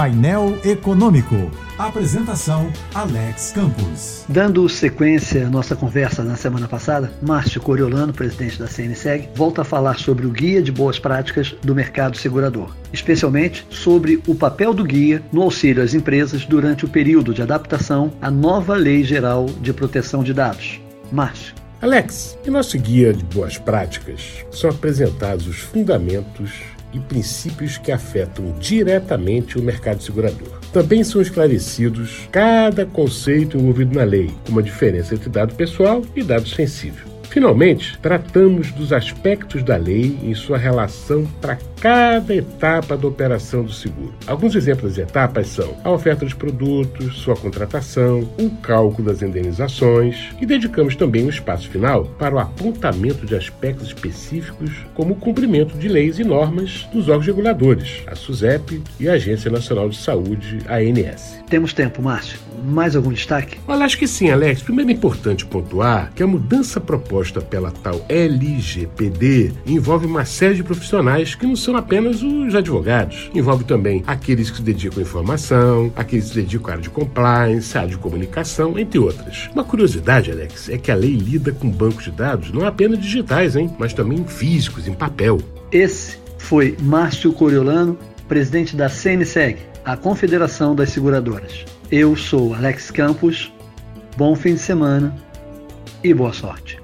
Painel Econômico. Apresentação Alex Campos. Dando sequência à nossa conversa na semana passada, Márcio Coriolano, presidente da CNSEG, volta a falar sobre o Guia de Boas Práticas do Mercado Segurador, especialmente sobre o papel do guia no auxílio às empresas durante o período de adaptação à nova Lei Geral de Proteção de Dados. Márcio. Alex, em nosso guia de boas práticas são apresentados os fundamentos e princípios que afetam diretamente o mercado segurador. Também são esclarecidos cada conceito envolvido na lei, como a diferença entre dado pessoal e dado sensível. Finalmente, tratamos dos aspectos da lei em sua relação para cada etapa da operação do seguro. Alguns exemplos das etapas são a oferta dos produtos, sua contratação, o cálculo das indenizações e dedicamos também um espaço final para o apontamento de aspectos específicos, como o cumprimento de leis e normas dos órgãos reguladores, a SUSEP e a Agência Nacional de Saúde, ANS. Temos tempo, Márcio. Mais algum destaque? Olha, acho que sim, Alex. Primeiro é importante pontuar que a mudança proposta pela tal LGPD envolve uma série de profissionais que não são apenas os advogados. Envolve também aqueles que se dedicam à informação, aqueles que se dedicam à área de compliance, à área de comunicação, entre outras. Uma curiosidade, Alex, é que a lei lida com bancos de dados não apenas digitais, hein, mas também físicos, em papel. Esse foi Márcio Coriolano, presidente da CNSEG, a Confederação das Seguradoras. Eu sou Alex Campos. Bom fim de semana e boa sorte.